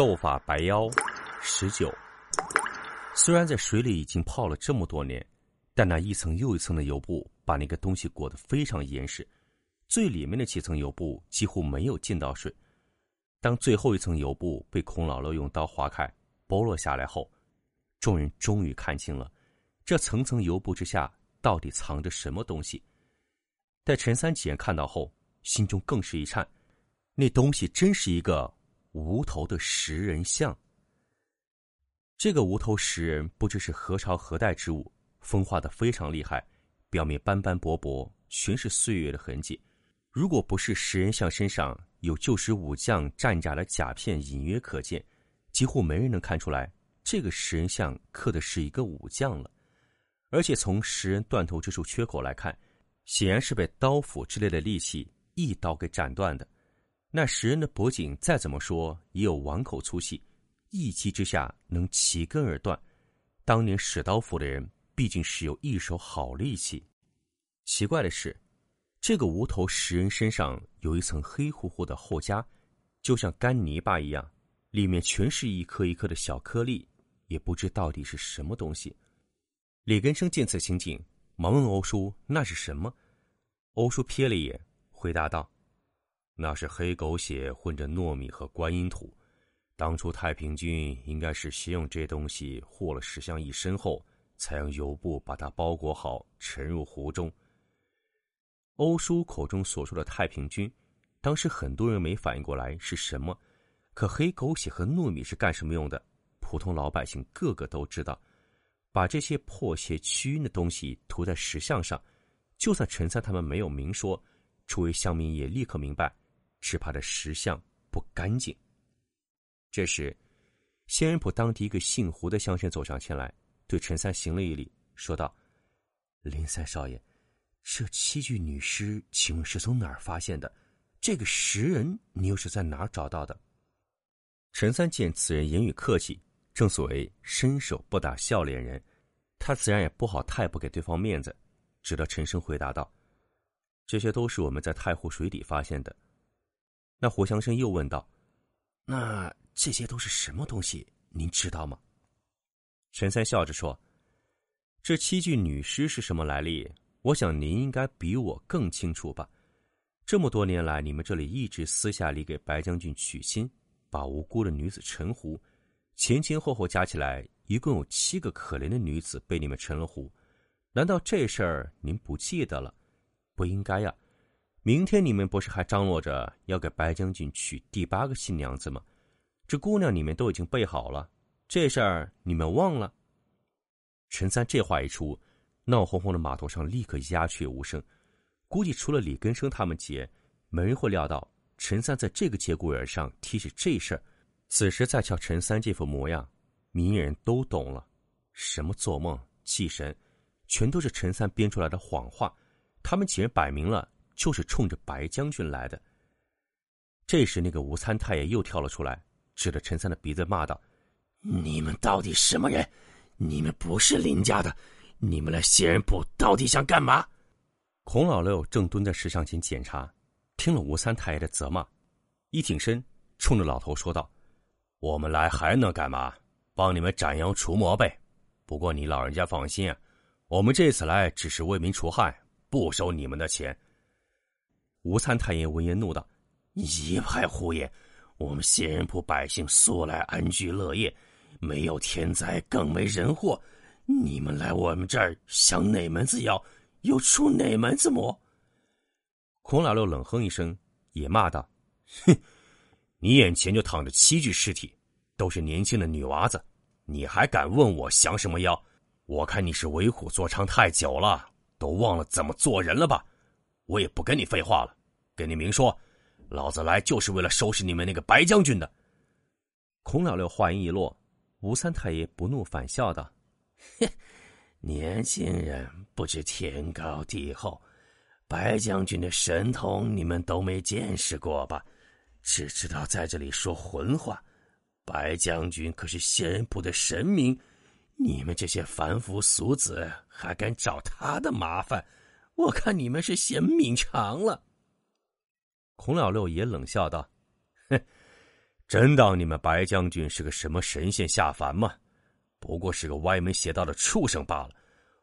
斗法白妖，十九。虽然在水里已经泡了这么多年，但那一层又一层的油布把那个东西裹得非常严实，最里面的几层油布几乎没有进到水。当最后一层油布被孔老六用刀划开、剥落下来后，众人终于看清了，这层层油布之下到底藏着什么东西。待陈三几人看到后，心中更是一颤，那东西真是一个无头的石人像。这个无头石人不知是何朝何代之物，风化的非常厉害，表面斑斑驳驳，全是岁月的痕迹。如果不是石人像身上有旧时武将战甲的甲片隐约可见，几乎没人能看出来这个石人像刻的是一个武将了。而且从石人断头之处缺口来看，显然是被刀斧之类的利器一刀给斩断的。那石人的脖颈再怎么说也有碗口粗细。一击之下能齐根而断，当年使刀斧的人毕竟是有一手好利器。奇怪的是，这个无头石人身上有一层黑乎乎的厚痂，就像干泥巴一样，里面全是一颗一颗的小颗粒，也不知到底是什么东西。李根生见此情景，忙问欧叔：“那是什么？”欧叔瞥了一眼，回答道：“那是黑狗血混着糯米和观音土。”当初太平军应该是先用这东西和了石像一身后，才用油布把它包裹好，沉入湖中。欧叔口中所说的太平军，当时很多人没反应过来是什么。可黑狗血和糯米是干什么用的？普通老百姓个个都知道。把这些破邪驱阴的东西涂在石像上，就算陈三他们没有明说，诸位乡民也立刻明白，只怕这石像不干净。这时，仙人浦当地一个姓胡的乡绅走上前来，对陈三行了一礼，说道：“林三少爷，这七具女尸，请问是从哪儿发现的？这个石人，你又是在哪儿找到的？”陈三见此人言语客气，正所谓伸手不打笑脸人，他自然也不好太不给对方面子，只得沉声回答道：“这些都是我们在太湖水底发现的。”那胡祥生又问道：“那？”这些都是什么东西？您知道吗？陈三笑着说：“这七具女尸是什么来历？我想您应该比我更清楚吧。这么多年来，你们这里一直私下里给白将军娶亲，把无辜的女子沉湖，前前后后加起来，一共有七个可怜的女子被你们沉了湖。难道这事儿您不记得了？不应该呀！明天你们不是还张罗着要给白将军娶第八个新娘子吗？”这姑娘你们都已经备好了，这事儿你们忘了？陈三这话一出，闹哄哄的码头上立刻鸦雀无声。估计除了李根生他们几人，没人会料到陈三在这个节骨眼上提起这事儿。此时再瞧陈三这副模样，明人都懂了：什么做梦、气神，全都是陈三编出来的谎话。他们几人摆明了就是冲着白将军来的。这时，那个吴参太爷又跳了出来。指着陈三的鼻子骂道：“你们到底什么人？你们不是林家的，你们来仙人铺到底想干嘛？”孔老六正蹲在石像前检查，听了吴三太爷的责骂，一挺身，冲着老头说道：“我们来还能干嘛？帮你们斩妖除魔呗。不过你老人家放心啊，我们这次来只是为民除害，不收你们的钱。”吴三太爷闻言怒道：“一派胡言！”我们仙人铺百姓素来安居乐业，没有天灾，更没人祸。你们来我们这儿想哪门子妖，又出哪门子魔？孔老六冷哼一声，也骂道：“哼，你眼前就躺着七具尸体，都是年轻的女娃子，你还敢问我降什么妖？我看你是为虎作伥太久了，都忘了怎么做人了吧？我也不跟你废话了，跟你明说。”老子来就是为了收拾你们那个白将军的。孔老六话音一落，吴三太爷不怒反笑道：“哼，年轻人不知天高地厚，白将军的神通你们都没见识过吧？只知道在这里说混话。白将军可是仙人部的神明，你们这些凡夫俗子还敢找他的麻烦？我看你们是嫌命长了。”孔老六也冷笑道：“哼，真当你们白将军是个什么神仙下凡吗？不过是个歪门邪道的畜生罢了。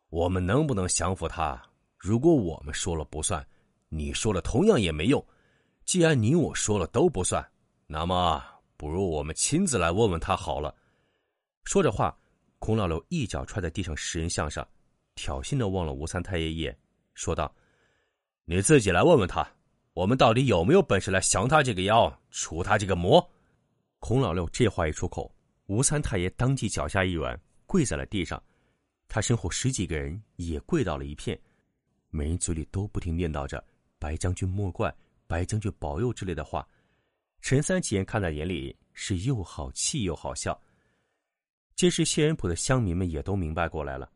我们能不能降服他？如果我们说了不算，你说了同样也没用。既然你我说了都不算，那么不如我们亲自来问问他好了。说着话，孔老六一脚踹在地上石人像上，挑衅的望了吴三太爷一眼，说道：“你自己来问问他，我们到底有没有本事来降他这个妖，除他这个魔？”孔老六这话一出口，吴三太爷当即脚下一软，跪在了地上。他身后十几个人也跪到了一片，每人嘴里都不停念叨着“白将军莫怪，白将军保佑”之类的话。陈三几人看在眼里，是又好气又好笑。这时，谢仁普的乡民们也都明白过来了，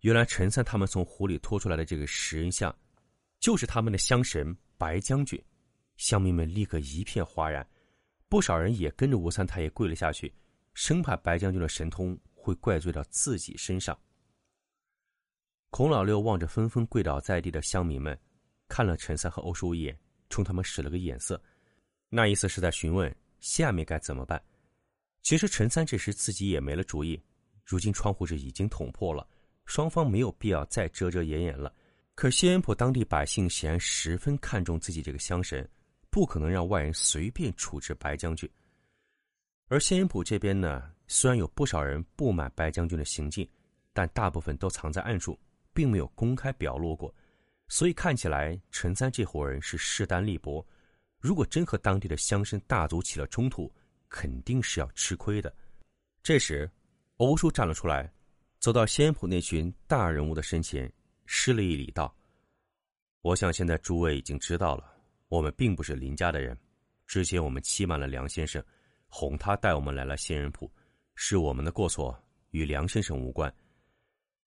原来陈三他们从湖里拖出来的这个石人像，就是他们的乡神白将军。乡民们立刻一片哗然，不少人也跟着吴三太爷跪了下去，生怕白将军的神通会怪罪到自己身上。孔老六望着纷纷跪倒在地的乡民们，看了陈三和欧叔一眼，冲他们使了个眼色，那意思是在询问下面该怎么办。其实陈三这时自己也没了主意，如今窗户纸已经捅破了，双方没有必要再遮遮掩掩了。可西安浦当地百姓显然十分看重自己这个乡神，不可能让外人随便处置白将军。而西安浦这边呢，虽然有不少人不满白将军的行径，但大部分都藏在暗处。并没有公开表露过，所以看起来陈三这伙人是势单力薄。如果真和当地的乡绅大族起了冲突，肯定是要吃亏的。这时，欧叔站了出来，走到仙浦那群大人物的身前，施了一礼，道：“我想现在诸位已经知道了，我们并不是林家的人。之前我们欺瞒了梁先生，哄他带我们来了仙人浦，是我们的过错，与梁先生无关。”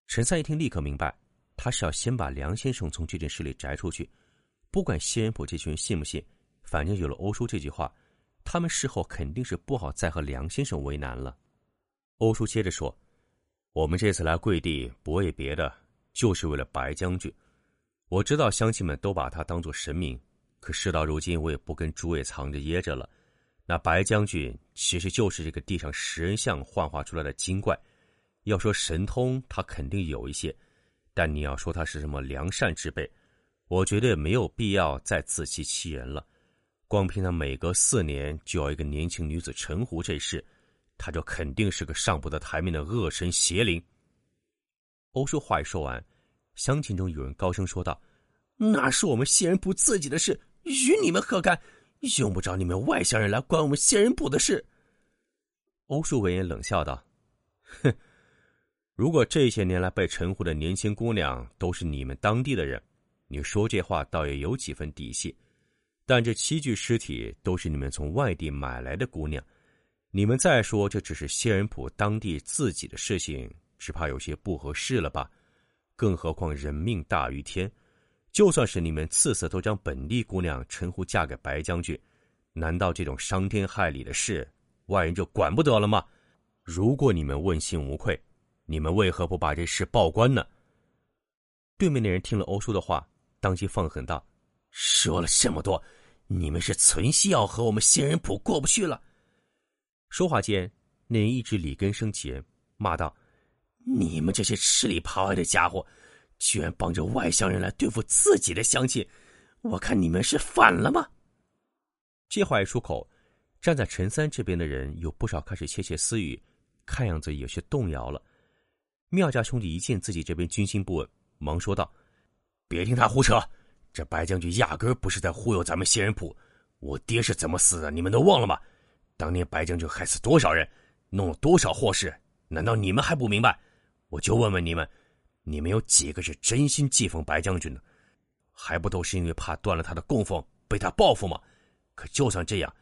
陈三一听，立刻明白，他是要先把梁先生从这件事里摘出去。不管仙人浦这群人信不信，反正有了欧叔这句话，他们事后肯定是不好再和梁先生为难了。欧叔接着说：“我们这次来跪地，不为别的，就是为了白将军。我知道乡亲们都把他当做神明，可事到如今，我也不跟诸位藏着掖着了。那白将军其实就是这个地上食人像幻化出来的精怪。”要说神通，他肯定有一些；但你要说他是什么良善之辈，我觉得没有必要再自欺欺人了。光凭他每隔四年就要一个年轻女子陈胡这事，他就肯定是个上不得台面的恶神邪灵。欧叔话一说完，乡亲中有人高声说道：“那是我们仙人部自己的事，与你们何干？用不着你们外乡人来管我们仙人部的事。”欧叔闻言冷笑道：“哼。”如果这些年来被陈胡的年轻姑娘都是你们当地的人，你说这话倒也有几分底气。但这七具尸体都是你们从外地买来的姑娘，你们再说这只是仙人浦当地自己的事情，只怕有些不合适了吧？更何况人命大于天，就算是你们次次都将本地姑娘陈胡嫁给白将军，难道这种伤天害理的事外人就管不得了吗？如果你们问心无愧。你们为何不把这事报官呢？对面那人听了欧叔的话，当即放狠道：“说了这么多，你们是存心要和我们仙人浦过不去了。”说话间，那人一直里根生前，骂道：“你们这些吃里扒外的家伙，居然帮着外乡人来对付自己的乡亲，我看你们是反了吗？”这话一出口，站在陈三这边的人有不少开始窃窃私语，看样子有些动摇了。妙家兄弟一见自己这边军心不稳，忙说道：“别听他胡扯，这白将军压根不是在忽悠咱们仙人铺。我爹是怎么死的，你们都忘了吗？当年白将军害死多少人，弄了多少祸事，难道你们还不明白？我就问问你们，你们有几个是真心祭奉白将军的？还不都是因为怕断了他的供奉，被他报复吗？可就算这样，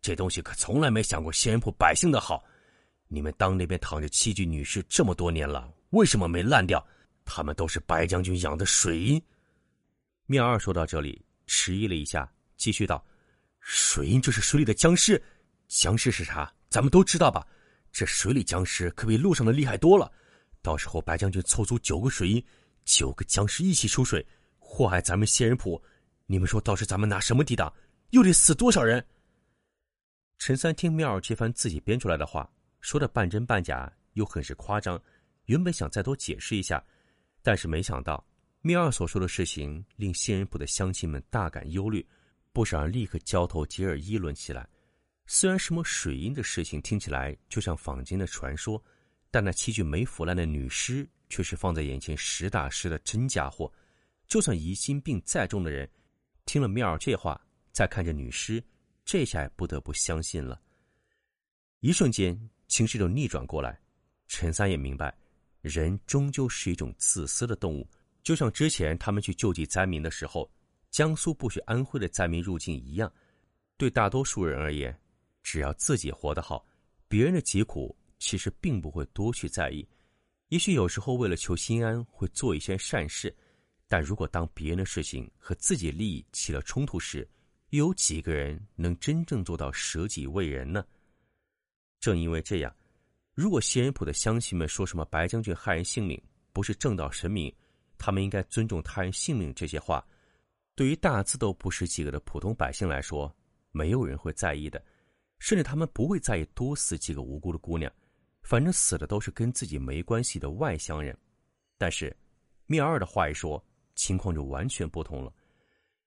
这东西可从来没想过仙人铺百姓的好。你们当那边躺着七具女尸这么多年了。”为什么没烂掉？他们都是白将军养的水银。妙二说到这里，迟疑了一下，继续道：“水银就是水里的僵尸，僵尸是啥？咱们都知道吧？这水里僵尸可比路上的厉害多了。到时候白将军凑足九个水银，九个僵尸一起出水，祸害咱们仙人浦，你们说到时咱们拿什么抵挡？又得死多少人？”陈三听妙儿这番自己编出来的话，说的半真半假，又很是夸张。原本想再多解释一下，但是没想到妙儿所说的事情令仙人浦的乡亲们大感忧虑，不少人立刻交头接耳议论起来。虽然什么水银的事情听起来就像坊间的传说，但那七具没腐烂的女尸却是放在眼前实打实的真家伙。就算疑心病再重的人，听了妙儿这话，再看着女尸，这下也不得不相信了。一瞬间，情绪就逆转过来。陈三也明白。人终究是一种自私的动物，就像之前他们去救济灾民的时候，江苏不许安徽的灾民入境一样。对大多数人而言，只要自己活得好，别人的疾苦其实并不会多去在意。也许有时候为了求心安会做一些善事，但如果当别人的事情和自己利益起了冲突时，又有几个人能真正做到舍己为人呢？正因为这样。如果仙人浦的乡亲们说什么白将军害人性命不是正道神明，他们应该尊重他人性命这些话，对于大字都不识几个的普通百姓来说，没有人会在意的，甚至他们不会在意多死几个无辜的姑娘，反正死的都是跟自己没关系的外乡人。但是，灭二的话一说，情况就完全不同了。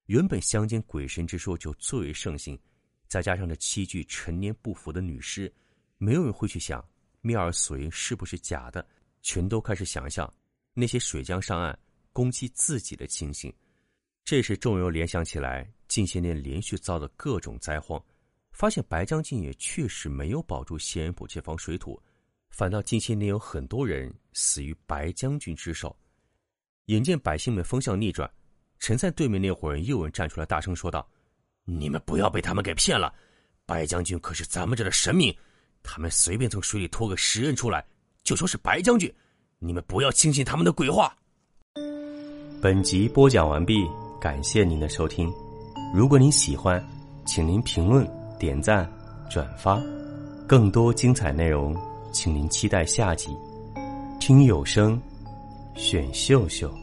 原本乡间鬼神之说就最为盛行，再加上这七具陈年不腐的女尸，没有人会去想。妙儿所言是不是假的？全都开始想象那些水江上岸攻击自己的情形。这时，众人联想起来近些年连续遭的各种灾荒，发现白将军也确实没有保住仙人堡这方水土，反倒近些年有很多人死于白将军之手。眼见百姓们风向逆转，陈在对面那伙人又有人站出来大声说道：“你们不要被他们给骗了，白将军可是咱们这的神明。”他们随便从水里拖个石人出来，就说是白将军，你们不要轻信他们的鬼话。本集播讲完毕，感谢您的收听。如果您喜欢，请您评论、点赞、转发。更多精彩内容，请您期待下集。听有声，选秀秀。